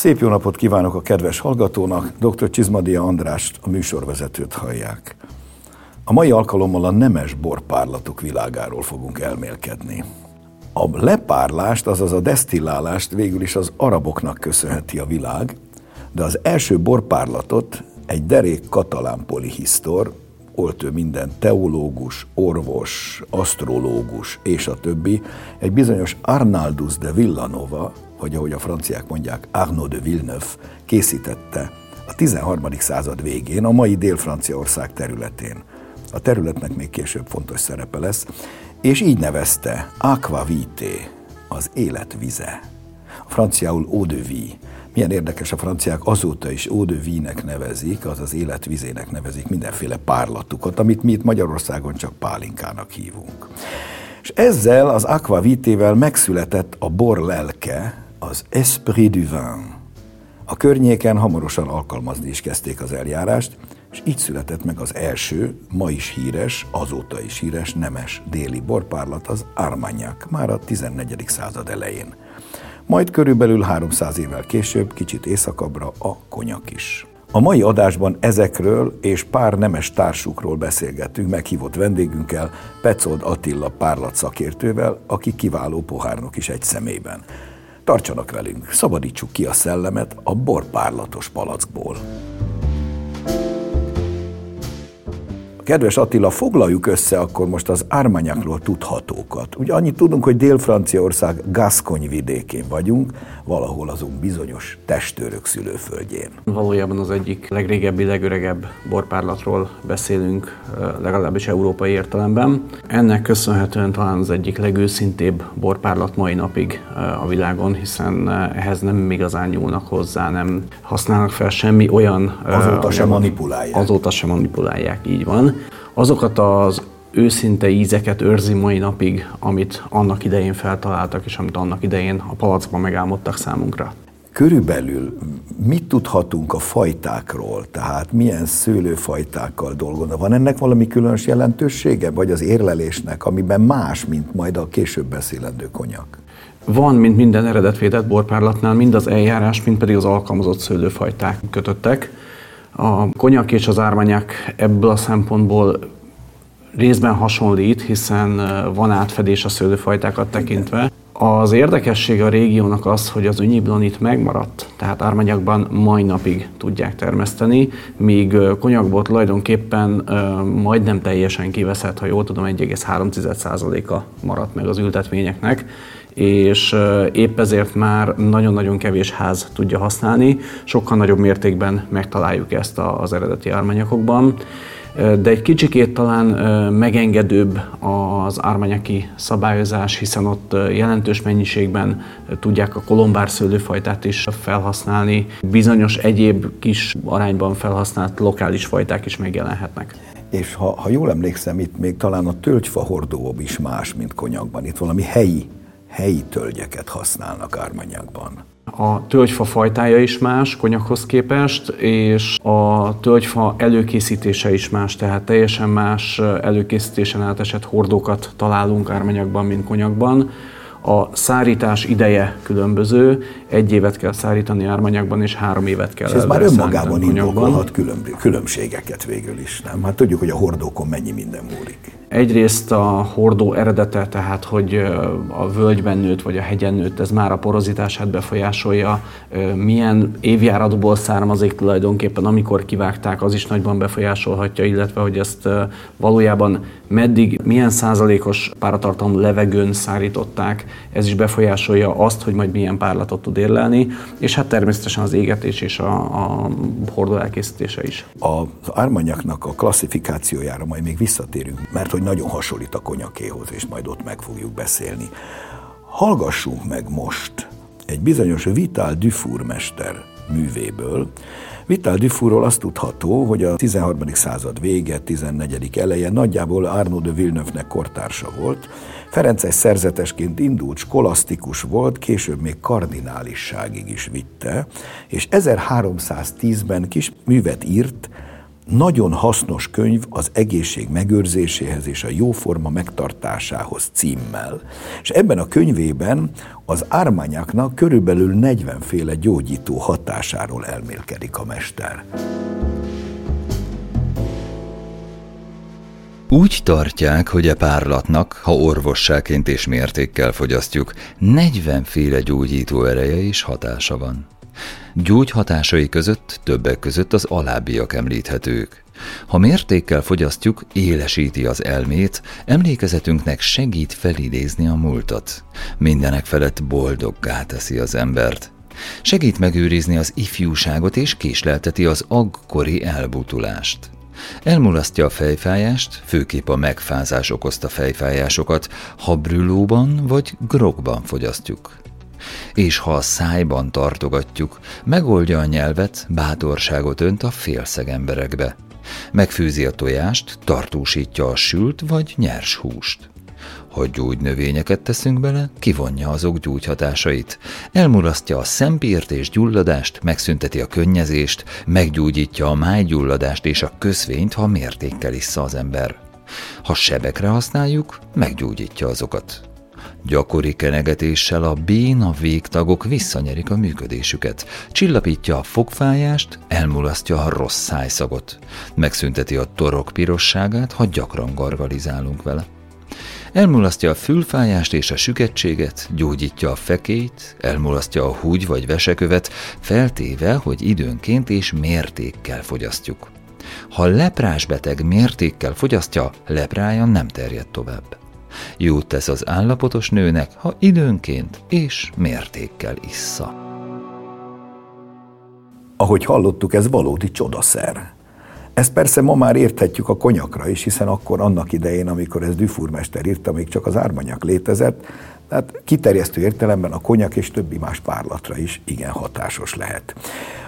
Szép jó napot kívánok a kedves hallgatónak, dr. Csizmadia Andrást, a műsorvezetőt hallják. A mai alkalommal a nemes borpárlatok világáról fogunk elmélkedni. A lepárlást, azaz a desztillálást végül is az araboknak köszönheti a világ, de az első borpárlatot egy derék katalán polihisztor, volt ő minden teológus, orvos, asztrológus és a többi, egy bizonyos Arnaldus de Villanova, vagy ahogy a franciák mondják, Arnaud de Villeneuve készítette a 13. század végén a mai Dél-Franciaország területén. A területnek még később fontos szerepe lesz, és így nevezte Aqua Vitae, az élet vize. A franciául eau de vie. Milyen érdekes, a franciák azóta is eau de vie-nek nevezik, azaz életvizének nevezik mindenféle párlatukat, amit mi itt Magyarországon csak pálinkának hívunk. És ezzel az Aqua Vitae-vel megszületett a bor lelke, az Esprit du Vin. A környéken hamarosan alkalmazni is kezdték az eljárást, és így született meg az első, ma is híres, azóta is híres nemes déli borpárlat, az Armagnac, már a 14. század elején. Majd körülbelül 300 évvel később, kicsit északabbra a konyak is. A mai adásban ezekről és pár nemes társukról beszélgettünk meghívott vendégünkkel, Pecold Attila párlat szakértővel, aki kiváló pohárnok is egy szemében. Tartsanak velünk, szabadítsuk ki a szellemet a borpárlatos palackból. Kedves Attila, foglaljuk össze akkor most az ármányakról tudhatókat. Ugye annyit tudunk, hogy Dél-Franciaország Gascony vidékén vagyunk, valahol azon bizonyos testőrök szülőföldjén. Valójában az egyik legrégebbi, legöregebb borpárlatról beszélünk, legalábbis európai értelemben. Ennek köszönhetően talán az egyik legőszintébb borpárlat mai napig a világon, hiszen ehhez nem igazán nyúlnak hozzá, nem használnak fel semmi olyan... Azóta sem manipulálják. Azóta sem manipulálják, így van azokat az őszinte ízeket őrzi mai napig, amit annak idején feltaláltak, és amit annak idején a palackban megálmodtak számunkra. Körülbelül mit tudhatunk a fajtákról, tehát milyen szőlőfajtákkal dolgoznak? Van ennek valami különös jelentősége, vagy az érlelésnek, amiben más, mint majd a később beszélendő konyak? Van, mint minden eredetvédett borpárlatnál, mind az eljárás, mind pedig az alkalmazott szőlőfajták kötöttek. A konyak és az ármányák ebből a szempontból részben hasonlít, hiszen van átfedés a szőlőfajtákat tekintve. Az érdekessége a régiónak az, hogy az önyiblanit megmaradt, tehát ármányakban mai napig tudják termeszteni, míg konyakból tulajdonképpen majdnem teljesen kiveszett, ha jól tudom, 1,3%-a maradt meg az ültetvényeknek és épp ezért már nagyon-nagyon kevés ház tudja használni, sokkal nagyobb mértékben megtaláljuk ezt az eredeti ármányakokban. De egy kicsikét talán megengedőbb az ármányaki szabályozás, hiszen ott jelentős mennyiségben tudják a kolombár szőlőfajtát is felhasználni, bizonyos egyéb kis arányban felhasznált lokális fajták is megjelenhetnek. És ha, ha jól emlékszem, itt még talán a tölgyfa hordó is más, mint konyakban. Itt valami helyi helyi tölgyeket használnak ármanyagban. A tölgyfa fajtája is más konyakhoz képest, és a tölgyfa előkészítése is más, tehát teljesen más előkészítésen átesett hordókat találunk ármanyagban, mint konyakban. A szárítás ideje különböző, egy évet kell szárítani ármanyagban, és három évet kell És ez már önmagában indokolhat különbségeket végül is, nem? Hát tudjuk, hogy a hordókon mennyi minden múlik. Egyrészt a hordó eredete, tehát hogy a völgyben nőtt vagy a hegyen nőtt, ez már a porozitását befolyásolja. Milyen évjáratból származik tulajdonképpen, amikor kivágták, az is nagyban befolyásolhatja, illetve hogy ezt valójában meddig, milyen százalékos páratartalmú levegőn szárították, ez is befolyásolja azt, hogy majd milyen párlatot tud érlelni, és hát természetesen az égetés és a, a hordó elkészítése is. Az ármanyaknak a klasszifikációjára majd még visszatérünk, mert hogy hogy nagyon hasonlít a konyakéhoz, és majd ott meg fogjuk beszélni. Hallgassunk meg most egy bizonyos Vital Dufour mester művéből. Vital Dufourról azt tudható, hogy a 13. század vége, 14. eleje nagyjából Arnaud de Villeneuve-nek kortársa volt. Ferences szerzetesként indult, skolasztikus volt, később még kardinálisságig is vitte, és 1310-ben kis művet írt nagyon hasznos könyv az egészség megőrzéséhez és a jóforma megtartásához címmel. És ebben a könyvében az ármányáknak körülbelül 40 féle gyógyító hatásáról elmélkedik a mester. Úgy tartják, hogy a párlatnak, ha orvosságként és mértékkel fogyasztjuk, 40 féle gyógyító ereje és hatása van. Gyógyhatásai között többek között az alábbiak említhetők. Ha mértékkel fogyasztjuk, élesíti az elmét, emlékezetünknek segít felidézni a múltat. Mindenek felett boldoggá teszi az embert. Segít megőrizni az ifjúságot és késlelteti az aggkori elbutulást. Elmulasztja a fejfájást, főképp a megfázás okozta fejfájásokat, ha brülóban vagy grogban fogyasztjuk. És ha a szájban tartogatjuk, megoldja a nyelvet, bátorságot önt a félszeg emberekbe. Megfőzi a tojást, tartósítja a sült vagy nyers húst. Ha gyógynövényeket teszünk bele, kivonja azok gyógyhatásait. Elmulasztja a szempírt és gyulladást, megszünteti a könnyezést, meggyógyítja a májgyulladást és a közvényt, ha mértékkel issza az ember. Ha sebekre használjuk, meggyógyítja azokat. Gyakori kenegetéssel a béna végtagok visszanyerik a működésüket, csillapítja a fogfájást, elmulasztja a rossz szájszagot, megszünteti a torok pirosságát, ha gyakran gargalizálunk vele. Elmulasztja a fülfájást és a süketséget, gyógyítja a fekét, elmulasztja a húgy vagy vesekövet, feltéve, hogy időnként és mértékkel fogyasztjuk. Ha leprás beteg mértékkel fogyasztja, leprája nem terjed tovább. Jót tesz az állapotos nőnek, ha időnként és mértékkel issza. Ahogy hallottuk, ez valódi csodaszer. Ezt persze ma már érthetjük a konyakra is, hiszen akkor annak idején, amikor ez Düfurmester írta, még csak az ármanyak létezett, tehát kiterjesztő értelemben a konyak és többi más párlatra is igen hatásos lehet.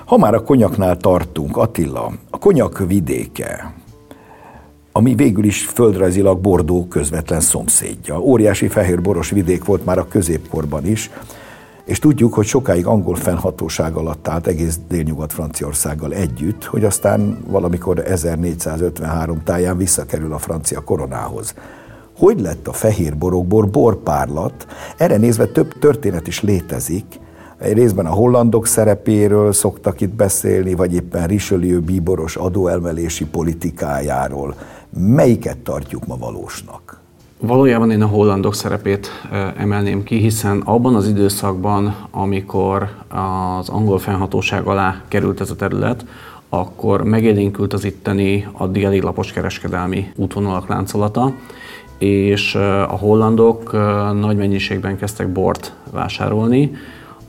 Ha már a konyaknál tartunk, Attila, a konyak vidéke, ami végül is földrajzilag Bordó közvetlen szomszédja. Óriási fehérboros vidék volt már a középkorban is, és tudjuk, hogy sokáig angol fennhatóság alatt állt egész délnyugat Franciaországgal együtt, hogy aztán valamikor 1453 táján visszakerül a francia koronához. Hogy lett a fehér borokból borpárlat? Erre nézve több történet is létezik, egy részben a hollandok szerepéről szoktak itt beszélni, vagy éppen Richelieu bíboros adóelmelési politikájáról. Melyiket tartjuk ma valósnak? Valójában én a hollandok szerepét emelném ki, hiszen abban az időszakban, amikor az angol fennhatóság alá került ez a terület, akkor megélénkült az itteni addig elég lapos kereskedelmi útvonalak láncolata, és a hollandok nagy mennyiségben kezdtek bort vásárolni,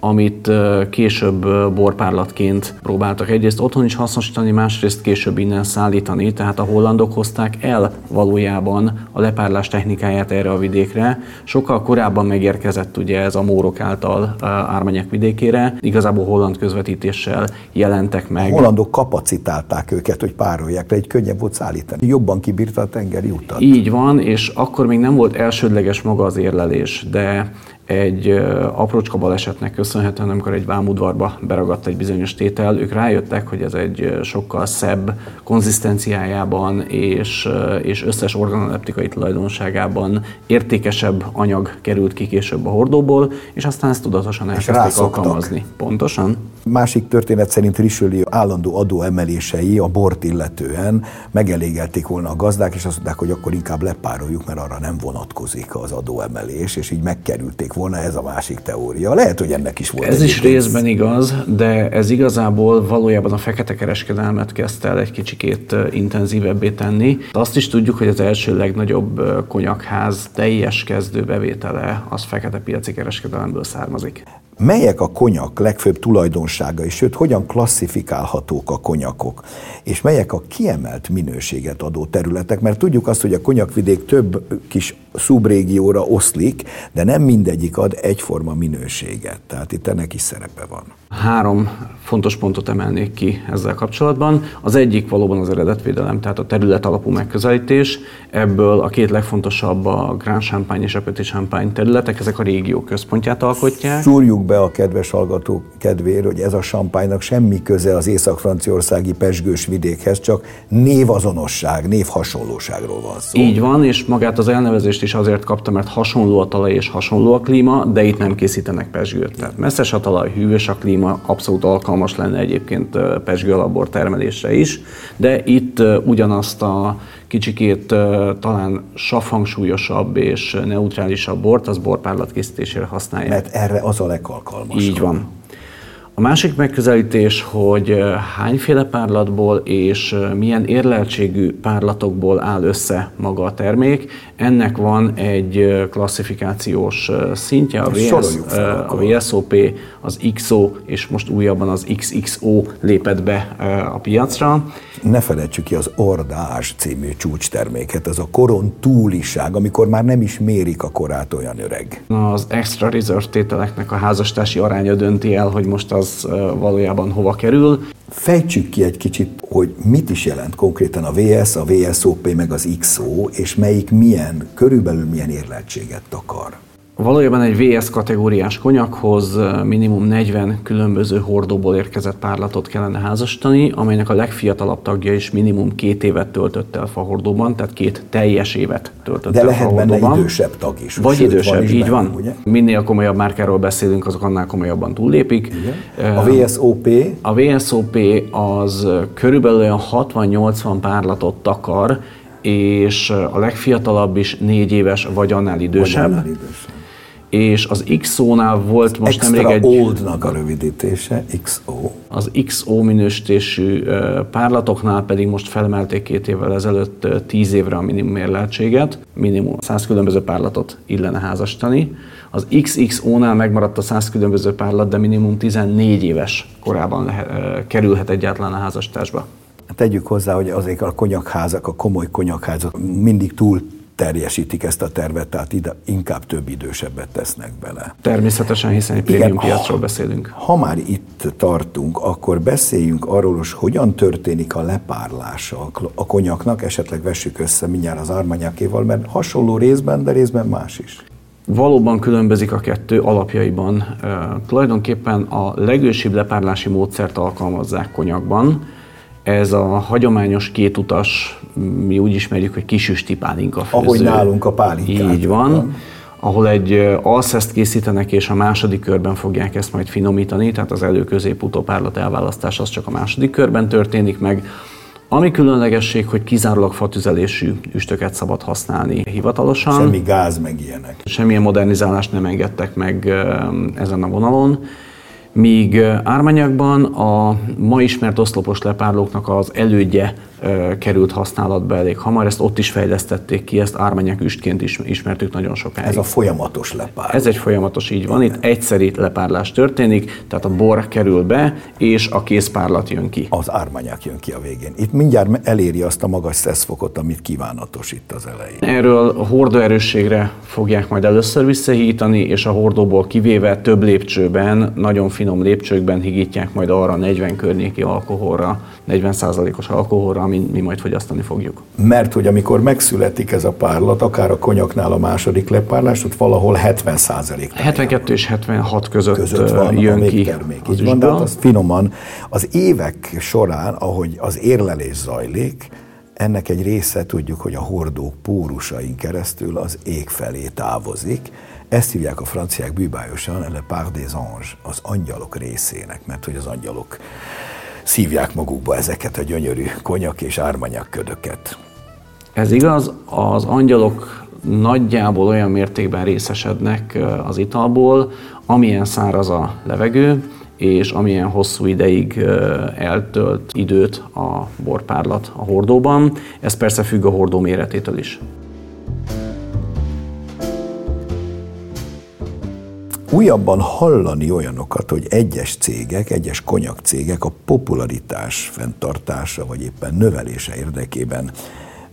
amit később borpárlatként próbáltak egyrészt otthon is hasznosítani, másrészt később innen szállítani, tehát a hollandok hozták el valójában a lepárlás technikáját erre a vidékre. Sokkal korábban megérkezett ugye ez a mórok által ármányek vidékére, igazából holland közvetítéssel jelentek meg. A hollandok kapacitálták őket, hogy párolják le, egy könnyebb volt szállítani. Jobban kibírta a tengeri utat. Így van, és akkor még nem volt elsődleges maga az érlelés, de egy aprócska balesetnek köszönhetően, amikor egy vámudvarba beragadt egy bizonyos tétel, ők rájöttek, hogy ez egy sokkal szebb konzisztenciájában és, és összes organoleptikai tulajdonságában értékesebb anyag került ki később a hordóból, és aztán ezt tudatosan elkezdték alkalmazni. Pontosan. Másik történet szerint Richelieu állandó adóemelései a bort illetően megelégelték volna a gazdák, és azt mondták, hogy akkor inkább lepároljuk, mert arra nem vonatkozik az adóemelés, és így megkerülték volna ez a másik teória. Lehet, hogy ennek is volt. Ez is részben igaz, de ez igazából valójában a fekete kereskedelmet kezdte el egy kicsikét intenzívebbé tenni. Azt is tudjuk, hogy az első legnagyobb konyakház teljes kezdőbevétele az fekete piaci kereskedelemből származik. Melyek a konyak legfőbb tulajdonságai, sőt, hogyan klasszifikálhatók a konyakok, és melyek a kiemelt minőséget adó területek, mert tudjuk azt, hogy a konyakvidék több kis szubrégióra oszlik, de nem mindegyik ad egyforma minőséget, tehát itt ennek is szerepe van. Három fontos pontot emelnék ki ezzel kapcsolatban. Az egyik valóban az eredetvédelem, tehát a terület alapú megközelítés. Ebből a két legfontosabb a Grand Champagne és a Petit Champagne területek, ezek a régió központját alkotják. Szúrjuk be a kedves hallgatók kedvéért, hogy ez a Champagne-nak semmi köze az észak-franciaországi pesgős vidékhez, csak névazonosság, névhasonlóságról van szó. Így van, és magát az elnevezést is azért kapta, mert hasonló a talaj és hasonló a klíma, de itt nem készítenek pesgőt. Tehát messzes a talaj, hűvös a klíma, abszolút alkalmas lenne egyébként pesgő alapbor termelésre is, de itt ugyanazt a kicsikét talán savhangsúlyosabb és neutrálisabb bort, az borpárlat készítésére használják. Mert erre az a legalkalmasabb. Így van. A másik megközelítés, hogy hányféle párlatból és milyen érleltségű párlatokból áll össze maga a termék. Ennek van egy klasszifikációs szintje, a, VS, a VSOP, az XO és most újabban az XXO lépett be a piacra. Ne felejtsük ki az Ordás című csúcsterméket, ez a koron túliság, amikor már nem is mérik a korát olyan öreg. Az extra reserve tételeknek a házastási aránya dönti el, hogy most az valójában hova kerül. Fejtsük ki egy kicsit, hogy mit is jelent konkrétan a VS, a VSOP meg az XO, és melyik milyen, körülbelül milyen érlettséget takar. Valójában egy VS kategóriás konyakhoz minimum 40 különböző hordóból érkezett párlatot kellene házasítani, amelynek a legfiatalabb tagja is minimum két évet töltött el fahordóban, tehát két teljes évet töltött De el lehet fahordóban. benne idősebb tag is. Vagy sőt, idősebb, van is így benne, van. Ugye? Minél komolyabb márkáról beszélünk, azok annál komolyabban túllépik. Igen. A VSOP A VSOP az körülbelül olyan 60-80 párlatot takar, és a legfiatalabb is négy éves vagy annál idősebb. vagy annál idősebb. És az XO-nál volt most Extra nemrég egy... oldnak a rövidítése, XO. Az XO minősítésű párlatoknál pedig most felemelték két évvel ezelőtt ö, 10 évre a minimum érleltséget, minimum 100 különböző párlatot illene házasítani. Az XXO-nál megmaradt a 100 különböző párlat, de minimum 14 éves korában lehet, kerülhet egyáltalán a házasításba. Tegyük hozzá, hogy azért a konyakházak, a komoly konyakházak mindig túl terjesítik ezt a tervet, tehát ide inkább több idősebbet tesznek bele. Természetesen, hiszen egy prémium piacról beszélünk. Ha már itt tartunk, akkor beszéljünk arról, hogy hogyan történik a lepárlása a konyaknak, esetleg vessük össze mindjárt az ármanyákéval, mert hasonló részben, de részben más is. Valóban különbözik a kettő alapjaiban. Uh, tulajdonképpen a legősibb lepárlási módszert alkalmazzák konyakban. Ez a hagyományos kétutas, mi úgy ismerjük, hogy kisüsti pálinka főző. Ahogy nálunk a pálinkák. Így van. van ahol egy alszeszt készítenek, és a második körben fogják ezt majd finomítani, tehát az elő-közép utópárlat elválasztás az csak a második körben történik meg. Ami különlegesség, hogy kizárólag fatüzelésű üstöket szabad használni hivatalosan. Semmi gáz meg ilyenek. Semmilyen modernizálást nem engedtek meg ezen a vonalon. Míg ármányakban a ma ismert oszlopos lepárlóknak az elődje került használatba elég hamar, ezt ott is fejlesztették ki, ezt ármányák üstként is ismertük nagyon sokáig. Ez a folyamatos lepárlás. Ez egy folyamatos, így van. Itt egyszeri lepárlás történik, tehát a bor kerül be, és a készpárlat jön ki. Az ármányák jön ki a végén. Itt mindjárt eléri azt a magas szeszfokot, amit kívánatos itt az elején. Erről a hordóerősségre fogják majd először visszahítani, és a hordóból kivéve több lépcsőben, nagyon finom lépcsőkben higítják majd arra 40 környéki alkoholra, 40%-os alkoholra, amit mi majd fogyasztani fogjuk. Mert hogy amikor megszületik ez a párlat, akár a konyaknál a második lepárlás, ott valahol 70 százalék. 72 és 76 között, között van jön a ki termék. az Így van, de hát az finoman. Az évek során, ahogy az érlelés zajlik, ennek egy része tudjuk, hogy a hordók pórusain keresztül az ég felé távozik. Ezt hívják a franciák bűbájosan le part des anges, az angyalok részének, mert hogy az angyalok szívják magukba ezeket a gyönyörű konyak és ármanyak ködöket. Ez igaz, az angyalok nagyjából olyan mértékben részesednek az italból, amilyen száraz a levegő, és amilyen hosszú ideig eltölt időt a borpárlat a hordóban. Ez persze függ a hordó méretétől is. Újabban hallani olyanokat, hogy egyes cégek, egyes konyak cégek a popularitás fenntartása vagy éppen növelése érdekében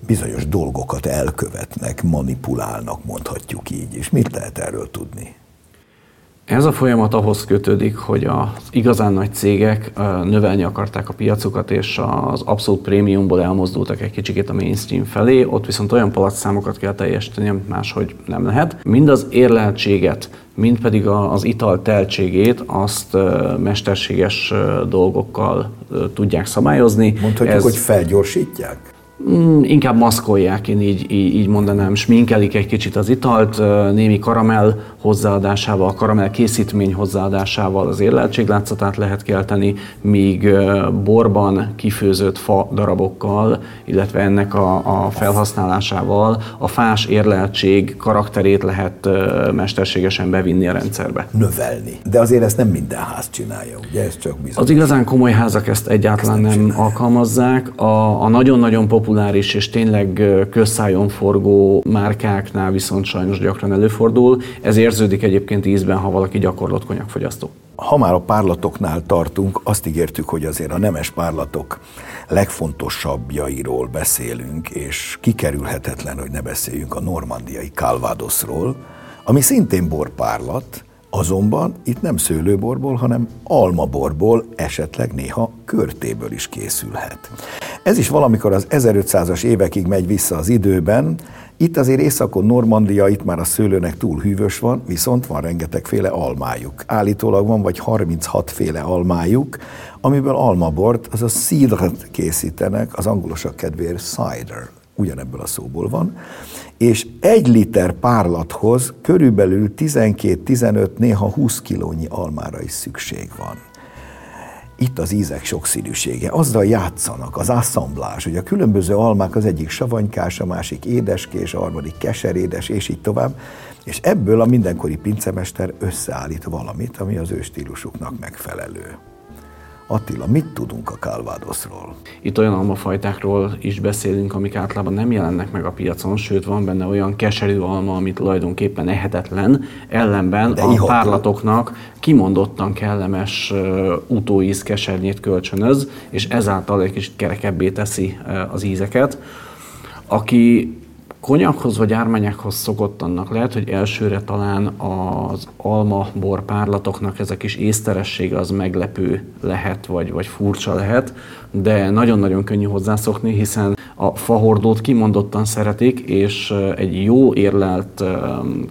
bizonyos dolgokat elkövetnek, manipulálnak, mondhatjuk így is. Mit lehet erről tudni? Ez a folyamat ahhoz kötődik, hogy az igazán nagy cégek növelni akarták a piacukat, és az abszolút prémiumból elmozdultak egy kicsikét a mainstream felé, ott viszont olyan palatszámokat kell teljesíteni, amit máshogy nem lehet. Mind az érleltséget, mind pedig az ital teltségét azt mesterséges dolgokkal tudják szabályozni. Mondhatjuk, Ez... hogy felgyorsítják? Mm, inkább maszkolják, én így, így, így mondanám, sminkelik egy kicsit az italt, némi karamell hozzáadásával, karamell készítmény hozzáadásával az érleltséglátszatát lehet kelteni, míg borban kifőzött fa darabokkal, illetve ennek a, a felhasználásával a fás érleltség karakterét lehet mesterségesen bevinni a rendszerbe. Növelni. De azért ezt nem minden ház csinálja, ugye? Ez csak bizony. Az igazán komoly házak ezt egyáltalán ezt nem, nem alkalmazzák. A, a nagyon-nagyon populáris és tényleg közszájon forgó márkáknál viszont sajnos gyakran előfordul. Ez érződik egyébként ízben, ha valaki gyakorlott konyakfogyasztó. Ha már a párlatoknál tartunk, azt ígértük, hogy azért a nemes párlatok legfontosabbjairól beszélünk, és kikerülhetetlen, hogy ne beszéljünk a normandiai Calvadosról, ami szintén borpárlat, Azonban itt nem szőlőborból, hanem almaborból, esetleg néha körtéből is készülhet. Ez is valamikor az 1500-as évekig megy vissza az időben, itt azért északon Normandia, itt már a szőlőnek túl hűvös van, viszont van rengetegféle almájuk. Állítólag van vagy 36 féle almájuk, amiből almabort, az a cidret készítenek, az angolosak kedvéért cider, ugyanebből a szóból van, és egy liter párlathoz körülbelül 12-15, néha 20 kilónyi almára is szükség van. Itt az ízek sokszínűsége. Azzal játszanak, az assemblás, hogy a különböző almák az egyik savanykás, a másik édeskés, a harmadik keserédes, és így tovább, és ebből a mindenkori pincemester összeállít valamit, ami az ő stílusuknak megfelelő. Attila, mit tudunk a Calvadosról? Itt olyan almafajtákról is beszélünk, amik általában nem jelennek meg a piacon, sőt van benne olyan keserű alma, amit tulajdonképpen ehetetlen, ellenben De a iható. párlatoknak kimondottan kellemes uh, utóíz kesernyét kölcsönöz, és ezáltal egy kicsit kerekebbé teszi uh, az ízeket. Aki konyakhoz vagy ármányákhoz szokott annak lehet, hogy elsőre talán az alma bor párlatoknak ez a kis észteressége az meglepő lehet, vagy, vagy furcsa lehet, de nagyon-nagyon könnyű hozzászokni, hiszen a fahordót kimondottan szeretik, és egy jó érlelt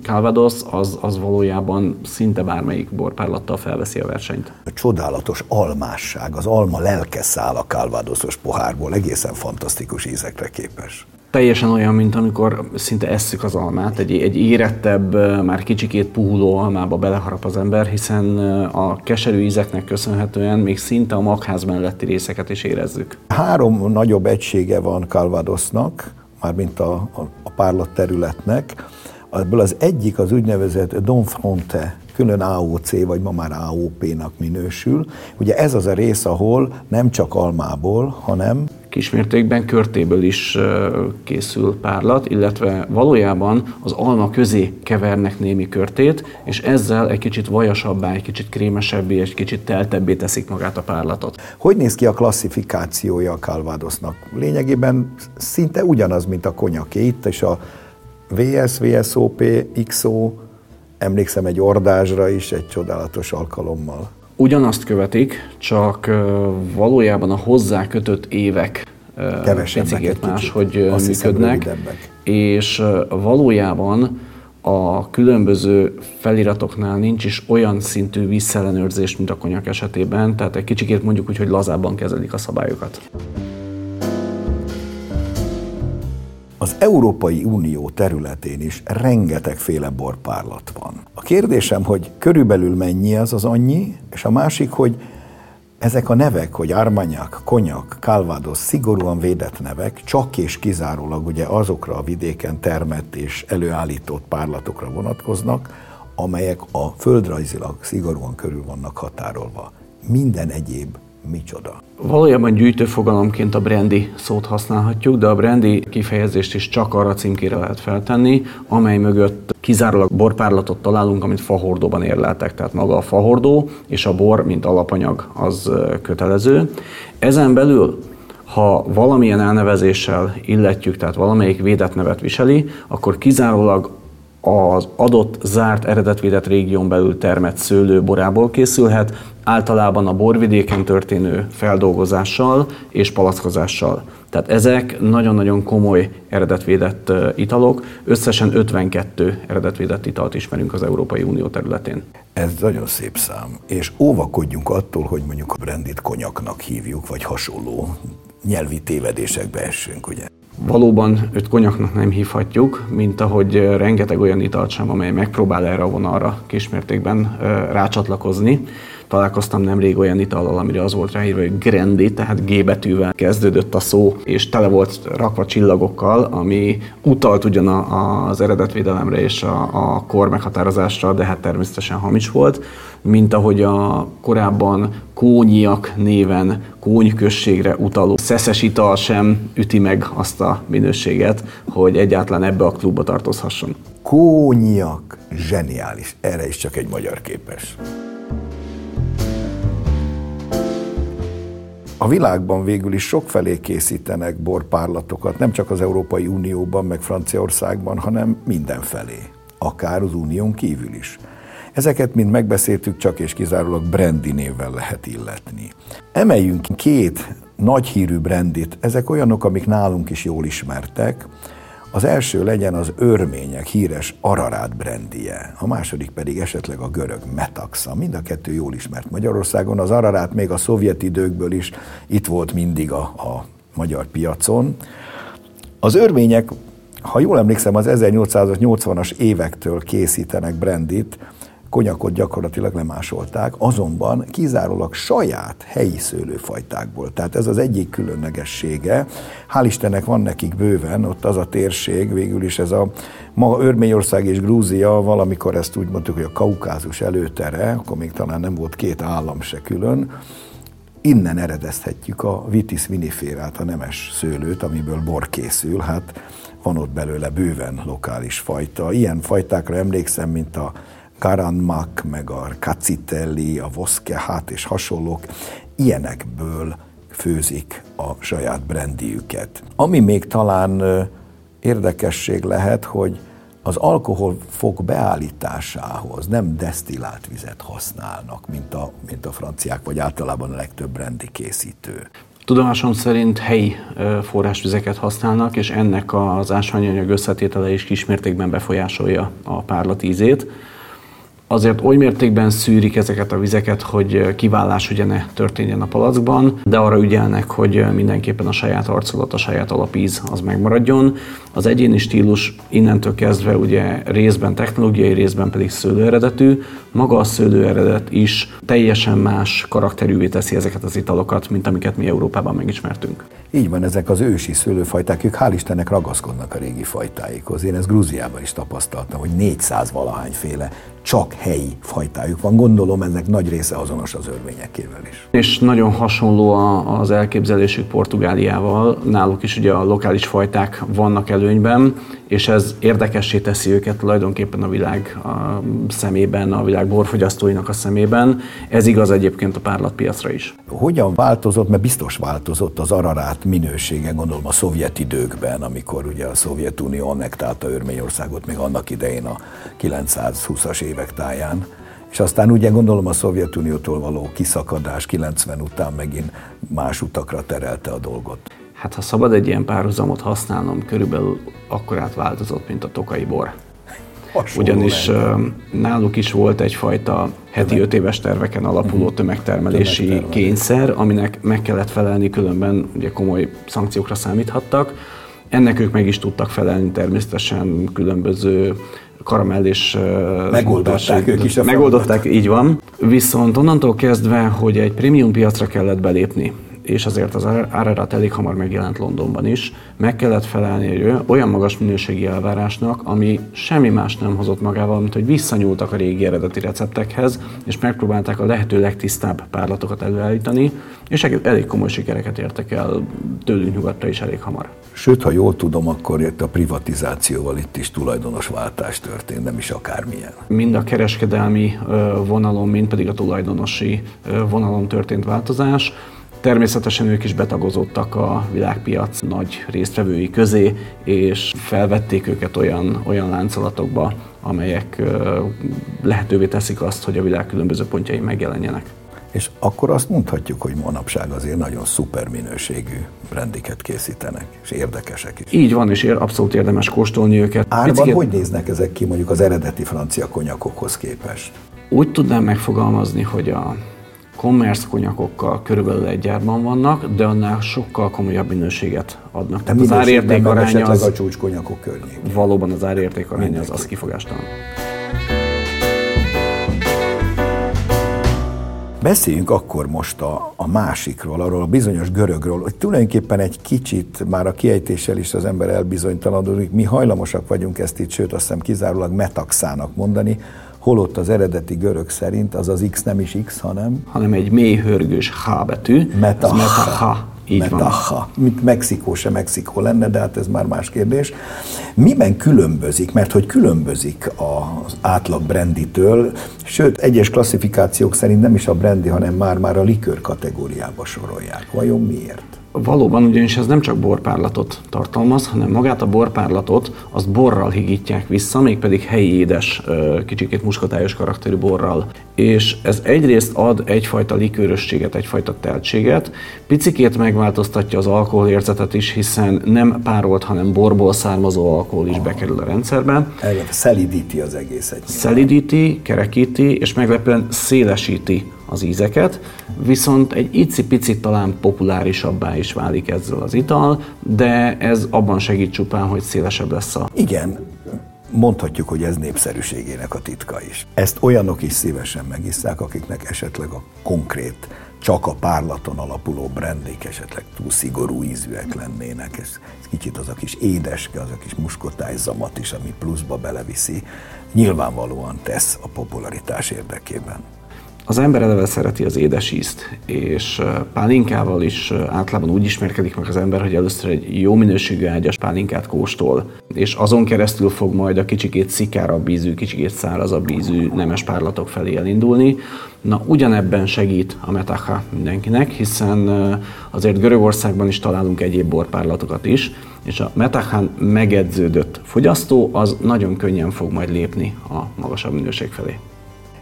Calvados az, az valójában szinte bármelyik borpárlattal felveszi a versenyt. A csodálatos almásság, az alma lelke száll a Calvadosos pohárból, egészen fantasztikus ízekre képes teljesen olyan, mint amikor szinte esszük az almát, egy, egy érettebb, már kicsikét puhuló almába beleharap az ember, hiszen a keserű ízeknek köszönhetően még szinte a magház melletti részeket is érezzük. Három nagyobb egysége van Calvadosnak, mármint a, a, a párlat területnek. Ebből az egyik az úgynevezett Don Fronte, külön AOC, vagy ma már AOP-nak minősül. Ugye ez az a rész, ahol nem csak almából, hanem kismértékben körtéből is készül párlat, illetve valójában az alma közé kevernek némi körtét, és ezzel egy kicsit vajasabbá, egy kicsit krémesebbé, egy kicsit teltebbé teszik magát a párlatot. Hogy néz ki a klasszifikációja a Calvadosnak? Lényegében szinte ugyanaz, mint a konyaké. Itt és a VS, VSOP, XO, emlékszem egy ordázsra is egy csodálatos alkalommal ugyanazt követik, csak valójában a hozzá kötött évek picit más, hogy működnek, és valójában a különböző feliratoknál nincs is olyan szintű visszellenőrzés, mint a konyak esetében, tehát egy kicsikét mondjuk úgy, hogy lazábban kezelik a szabályokat. Az Európai Unió területén is rengetegféle borpárlat van. A kérdésem, hogy körülbelül mennyi az az annyi, és a másik, hogy ezek a nevek, hogy Armagnac, Konyak, Calvados, szigorúan védett nevek, csak és kizárólag ugye azokra a vidéken termett és előállított párlatokra vonatkoznak, amelyek a földrajzilag szigorúan körül vannak határolva. Minden egyéb micsoda. Valójában gyűjtőfogalomként a brandy szót használhatjuk, de a brandy kifejezést is csak arra címkére lehet feltenni, amely mögött kizárólag borpárlatot találunk, amit fahordóban érleltek. Tehát maga a fahordó és a bor, mint alapanyag, az kötelező. Ezen belül ha valamilyen elnevezéssel illetjük, tehát valamelyik védett nevet viseli, akkor kizárólag az adott zárt eredetvédett régión belül termett szőlő borából készülhet, általában a borvidéken történő feldolgozással és palackozással. Tehát ezek nagyon-nagyon komoly eredetvédett italok. Összesen 52 eredetvédett italt ismerünk az Európai Unió területén. Ez nagyon szép szám. És óvakodjunk attól, hogy mondjuk a brandit konyaknak hívjuk, vagy hasonló nyelvi tévedésekbe essünk, ugye? Valóban őt konyaknak nem hívhatjuk, mint ahogy rengeteg olyan italt sem, amely megpróbál erre a vonalra kismértékben rácsatlakozni. Találkoztam nemrég olyan itallal, amire az volt ráírva, hogy Grandi, tehát G betűvel kezdődött a szó, és tele volt rakva csillagokkal, ami utalt ugyan az eredetvédelemre és a, a kor meghatározásra, de hát természetesen hamis volt, mint ahogy a korábban kónyiak néven kónyközségre utaló szeszes ital sem üti meg azt a minőséget, hogy egyáltalán ebbe a klubba tartozhasson. Kónyiak, zseniális. Erre is csak egy magyar képes. A világban végül is sokfelé készítenek borpárlatokat, nem csak az Európai Unióban, meg Franciaországban, hanem mindenfelé, akár az unión kívül is. Ezeket mind megbeszéltük, csak és kizárólag brandy névvel lehet illetni. Emeljünk két nagy hírű brandit, ezek olyanok, amik nálunk is jól ismertek, az első legyen az örmények híres Ararát brandije, a második pedig esetleg a görög Metaxa. Mind a kettő jól ismert Magyarországon. Az Ararát még a szovjet időkből is itt volt mindig a, a magyar piacon. Az örmények, ha jól emlékszem, az 1880-as évektől készítenek brandit, konyakot gyakorlatilag lemásolták, azonban kizárólag saját helyi szőlőfajtákból. Tehát ez az egyik különlegessége. Hál' Istennek van nekik bőven, ott az a térség, végül is ez a ma Örményország és Grúzia, valamikor ezt úgy mondtuk, hogy a kaukázus előtere, akkor még talán nem volt két állam se külön, innen eredezhetjük a vitis viniférát, a nemes szőlőt, amiből bor készül, hát van ott belőle bőven lokális fajta. Ilyen fajtákra emlékszem, mint a Karanmak, meg a Kacitelli, a Voskehát és hasonlók, ilyenekből főzik a saját brandiüket. Ami még talán érdekesség lehet, hogy az alkoholfok beállításához nem desztillált vizet használnak, mint a, mint a franciák, vagy általában a legtöbb brendi készítő. Tudomásom szerint helyi forrásvizeket használnak, és ennek az ásványanyag összetétele is kismértékben befolyásolja a párlat ízét azért oly mértékben szűrik ezeket a vizeket, hogy kivállás ugye ne történjen a palackban, de arra ügyelnek, hogy mindenképpen a saját arculat, a saját alapíz az megmaradjon. Az egyéni stílus innentől kezdve ugye részben technológiai, részben pedig szőlő eredetű. Maga a szőlő eredet is teljesen más karakterűvé teszi ezeket az italokat, mint amiket mi Európában megismertünk. Így van, ezek az ősi szőlőfajták, ők hál' Istennek ragaszkodnak a régi fajtáikhoz. Én ezt Grúziában is tapasztaltam, hogy 400 féle csak helyi fajtájuk van. Gondolom ennek nagy része azonos az örvényekével is. És nagyon hasonló az elképzelésük Portugáliával. Náluk is ugye a lokális fajták vannak előnyben, és ez érdekessé teszi őket tulajdonképpen a világ a szemében, a világ borfogyasztóinak a szemében. Ez igaz egyébként a párlatpiacra is. Hogyan változott, mert biztos változott az ararát minősége, gondolom a szovjet időkben, amikor ugye a Szovjetunió annektálta Örményországot még annak idején a 920-as évek táján. És aztán ugye gondolom a Szovjetuniótól való kiszakadás 90 után megint más utakra terelte a dolgot. Hát ha szabad egy ilyen párhuzamot használnom, körülbelül akkorát változott, mint a tokai bor. Hasonló Ugyanis lehet. náluk is volt egyfajta heti öt éves terveken alapuló mhm. tömegtermelési Tömegtermelés. kényszer, aminek meg kellett felelni, különben ugye komoly szankciókra számíthattak. Ennek ők meg is tudtak felelni természetesen különböző karamell és megoldották ők is a Megoldották, így van. Viszont onnantól kezdve, hogy egy prémium piacra kellett belépni, és azért az Ararat elég hamar megjelent Londonban is, meg kellett felelni egy olyan magas minőségi elvárásnak, ami semmi más nem hozott magával, mint hogy visszanyúltak a régi eredeti receptekhez, és megpróbálták a lehető legtisztább párlatokat előállítani, és elég komoly sikereket értek el tőlünk nyugatra is elég hamar. Sőt, ha jól tudom, akkor itt a privatizációval itt is tulajdonosváltás történt, nem is akármilyen. Mind a kereskedelmi vonalon, mind pedig a tulajdonosi vonalon történt változás Természetesen ők is betagozódtak a világpiac nagy résztvevői közé, és felvették őket olyan, olyan láncolatokba, amelyek lehetővé teszik azt, hogy a világ különböző pontjai megjelenjenek. És akkor azt mondhatjuk, hogy manapság azért nagyon szuper minőségű brandiket készítenek, és érdekesek is. Így van, és abszolút érdemes kóstolni őket. Árban Picit... hogy néznek ezek ki mondjuk az eredeti francia konyakokhoz képest? Úgy tudnám megfogalmazni, hogy a commerce konyakokkal körülbelül egy gyárban vannak, de annál sokkal komolyabb minőséget adnak. Tehát az árérték aránya az... a csúcskonyakok környék. Valóban az árérték aránya az, az kifogástalan. Beszéljünk akkor most a, a másikról, arról a bizonyos görögről, hogy tulajdonképpen egy kicsit már a kiejtéssel is az ember elbizonytalanodik, mi hajlamosak vagyunk ezt itt, sőt azt hiszem kizárólag metaxának mondani, holott az eredeti görög szerint az az X nem is X, hanem... Hanem egy mély hörgős H betű. Metaha. metaha. Így metaha. Van. Mint Mexikó se Mexikó lenne, de hát ez már más kérdés. Miben különbözik? Mert hogy különbözik az átlag branditől, sőt, egyes klasszifikációk szerint nem is a brandy, hanem már-már a likőr kategóriába sorolják. Vajon miért? Valóban, ugyanis ez nem csak borpárlatot tartalmaz, hanem magát a borpárlatot azt borral higítják vissza, mégpedig helyi édes, kicsikét muskotályos karakterű borral. És ez egyrészt ad egyfajta likőrösséget, egyfajta teltséget, picikét megváltoztatja az alkoholérzetet is, hiszen nem párolt, hanem borból származó alkohol is bekerül a rendszerbe. Szelidíti az egészet. Szelidíti, kerekíti, és meglepően szélesíti az ízeket, viszont egy icipicit talán populárisabbá is válik ezzel az ital, de ez abban segít csupán, hogy szélesebb lesz a... Igen, mondhatjuk, hogy ez népszerűségének a titka is. Ezt olyanok is szívesen megisszák, akiknek esetleg a konkrét, csak a párlaton alapuló brandik esetleg túl szigorú ízűek lennének. Ez, ez kicsit az a kis édeske, az a kis muskotájzamat is, ami pluszba beleviszi, nyilvánvalóan tesz a popularitás érdekében. Az ember eleve szereti az édes ízt, és pálinkával is általában úgy ismerkedik meg az ember, hogy először egy jó minőségű ágyas pálinkát kóstol, és azon keresztül fog majd a kicsikét szikárabb ízű, kicsikét szárazabb ízű nemes párlatok felé elindulni. Na, ugyanebben segít a metaha mindenkinek, hiszen azért Görögországban is találunk egyéb borpárlatokat is, és a metahán megedződött fogyasztó az nagyon könnyen fog majd lépni a magasabb minőség felé.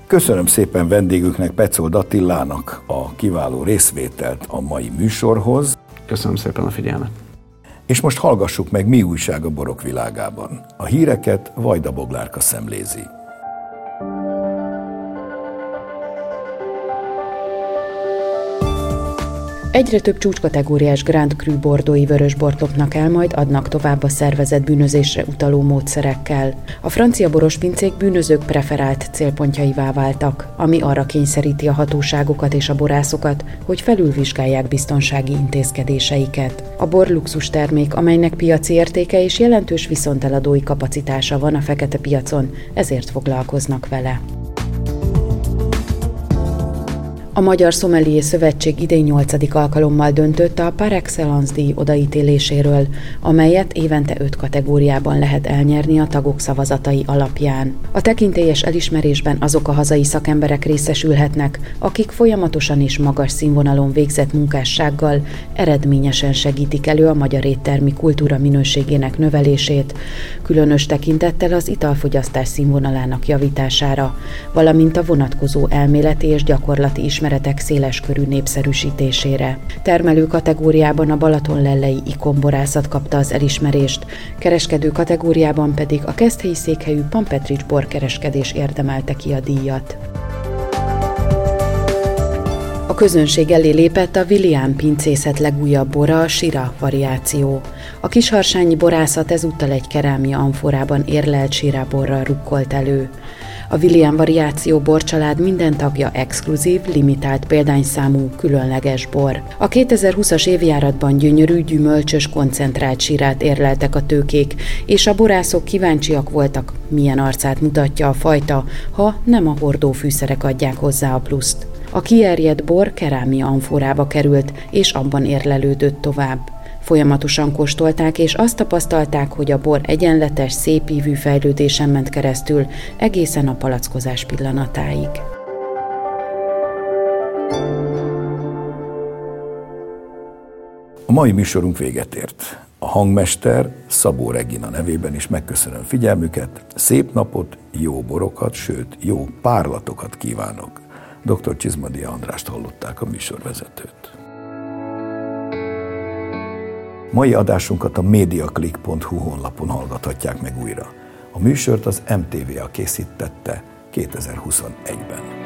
Köszönöm szépen vendégüknek, Pecold Attilának a kiváló részvételt a mai műsorhoz. Köszönöm szépen a figyelmet. És most hallgassuk meg, mi újság a borok világában. A híreket Vajda Boglárka szemlézi. Egyre több csúcskategóriás Grand Cru bordói vörösbortoknak el majd adnak tovább a szervezet bűnözésre utaló módszerekkel. A francia borospincék bűnözők preferált célpontjaivá váltak, ami arra kényszeríti a hatóságokat és a borászokat, hogy felülvizsgálják biztonsági intézkedéseiket. A bor luxus termék, amelynek piaci értéke és jelentős viszonteladói kapacitása van a fekete piacon, ezért foglalkoznak vele. A Magyar Szomelié Szövetség idén 8. alkalommal döntött a Par Excellence díj odaítéléséről, amelyet évente öt kategóriában lehet elnyerni a tagok szavazatai alapján. A tekintélyes elismerésben azok a hazai szakemberek részesülhetnek, akik folyamatosan és magas színvonalon végzett munkássággal eredményesen segítik elő a magyar éttermi kultúra minőségének növelését, különös tekintettel az italfogyasztás színvonalának javítására, valamint a vonatkozó elméleti és gyakorlati ismeretek ismeretek széles körű népszerűsítésére. Termelő kategóriában a Balaton-Lellei ikonborászat kapta az elismerést, kereskedő kategóriában pedig a keszthelyi székhelyű Pampetrics borkereskedés érdemelte ki a díjat. A közönség elé lépett a William pincészet legújabb bora, a Sira variáció. A kisharsányi borászat ezúttal egy kerámia amforában érlelt Sira borral rukkolt elő. A William variáció borcsalád minden tagja exkluzív, limitált példányszámú, különleges bor. A 2020-as évjáratban gyönyörű, gyümölcsös, koncentrált sírát érleltek a tőkék, és a borászok kíváncsiak voltak, milyen arcát mutatja a fajta, ha nem a hordó fűszerek adják hozzá a pluszt. A kierjedt bor kerámia amforába került, és abban érlelődött tovább. Folyamatosan kóstolták, és azt tapasztalták, hogy a bor egyenletes, szépívű fejlődésen ment keresztül egészen a palackozás pillanatáig. A mai műsorunk véget ért. A hangmester Szabó Regina nevében is megköszönöm figyelmüket, szép napot, jó borokat, sőt, jó párlatokat kívánok. Dr. Csizmadia Andrást hallották a műsorvezetőt. Mai adásunkat a mediaclick.hu honlapon hallgathatják meg újra. A műsort az MTV-a készítette 2021-ben.